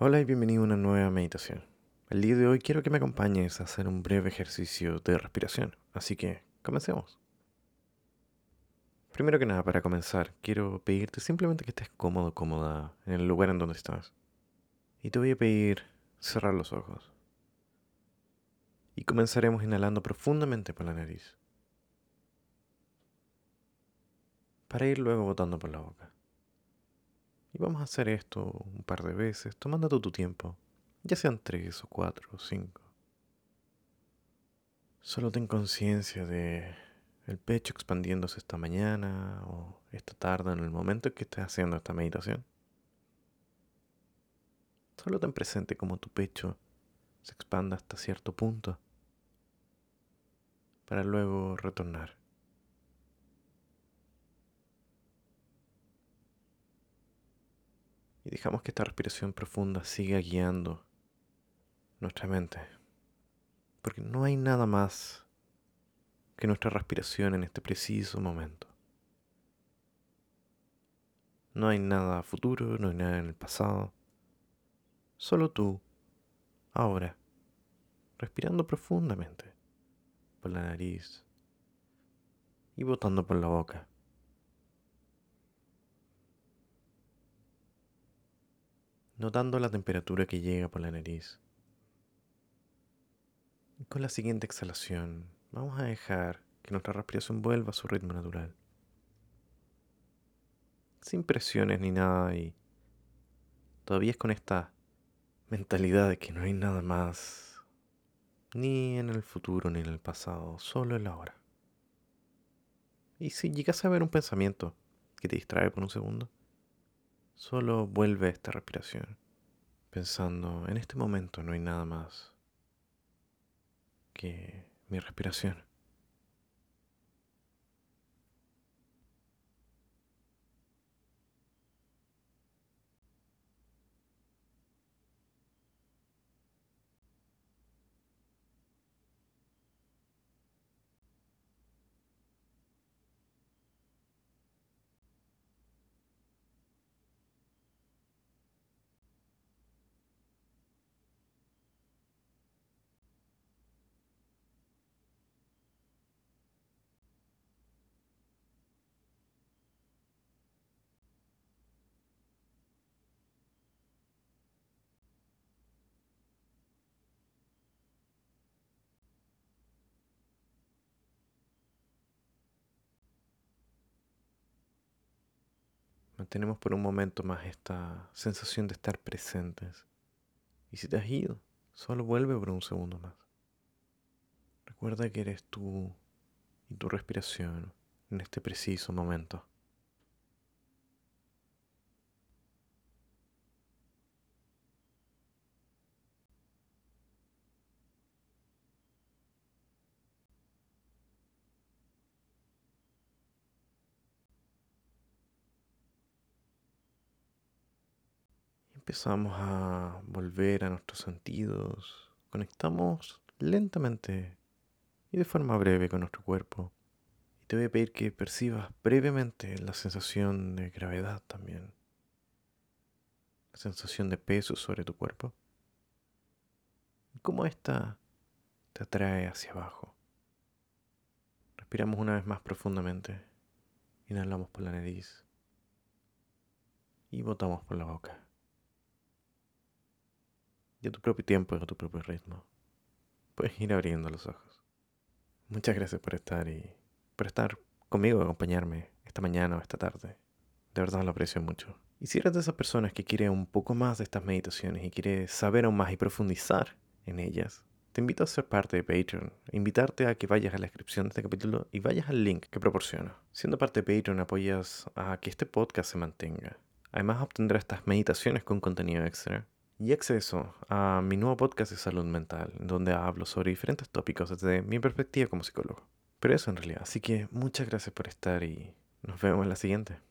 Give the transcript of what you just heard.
Hola y bienvenido a una nueva meditación. El día de hoy quiero que me acompañes a hacer un breve ejercicio de respiración, así que comencemos. Primero que nada, para comenzar, quiero pedirte simplemente que estés cómodo, cómoda en el lugar en donde estás. Y te voy a pedir cerrar los ojos. Y comenzaremos inhalando profundamente por la nariz. Para ir luego botando por la boca. Y vamos a hacer esto un par de veces, tomando todo tu tiempo, ya sean tres o cuatro o cinco. Solo ten conciencia de el pecho expandiéndose esta mañana o esta tarde en el momento en que estés haciendo esta meditación. Solo ten presente cómo tu pecho se expanda hasta cierto punto para luego retornar. Y dejamos que esta respiración profunda siga guiando nuestra mente. Porque no hay nada más que nuestra respiración en este preciso momento. No hay nada futuro, no hay nada en el pasado. Solo tú, ahora, respirando profundamente por la nariz y botando por la boca. Notando la temperatura que llega por la nariz. Y con la siguiente exhalación, vamos a dejar que nuestra respiración vuelva a su ritmo natural. Sin presiones ni nada y todavía es con esta mentalidad de que no hay nada más, ni en el futuro ni en el pasado, solo en la hora. Y si llegas a ver un pensamiento que te distrae por un segundo, Solo vuelve esta respiración, pensando, en este momento no hay nada más que mi respiración. Mantenemos por un momento más esta sensación de estar presentes. Y si te has ido, solo vuelve por un segundo más. Recuerda que eres tú y tu respiración en este preciso momento. Empezamos a volver a nuestros sentidos, conectamos lentamente y de forma breve con nuestro cuerpo. Y te voy a pedir que percibas brevemente la sensación de gravedad también, la sensación de peso sobre tu cuerpo. Y cómo esta te atrae hacia abajo. Respiramos una vez más profundamente. Inhalamos por la nariz y botamos por la boca tu propio tiempo y a tu propio ritmo. Puedes ir abriendo los ojos. Muchas gracias por estar y por estar conmigo, acompañarme esta mañana o esta tarde. De verdad lo aprecio mucho. Y si eres de esas personas que quiere un poco más de estas meditaciones y quiere saber aún más y profundizar en ellas, te invito a ser parte de Patreon, invitarte a que vayas a la descripción de este capítulo y vayas al link que proporciono. Siendo parte de Patreon apoyas a que este podcast se mantenga. Además obtendrás estas meditaciones con contenido extra y acceso a mi nuevo podcast de salud mental, donde hablo sobre diferentes tópicos desde mi perspectiva como psicólogo. Pero eso en realidad. Así que muchas gracias por estar y nos vemos en la siguiente.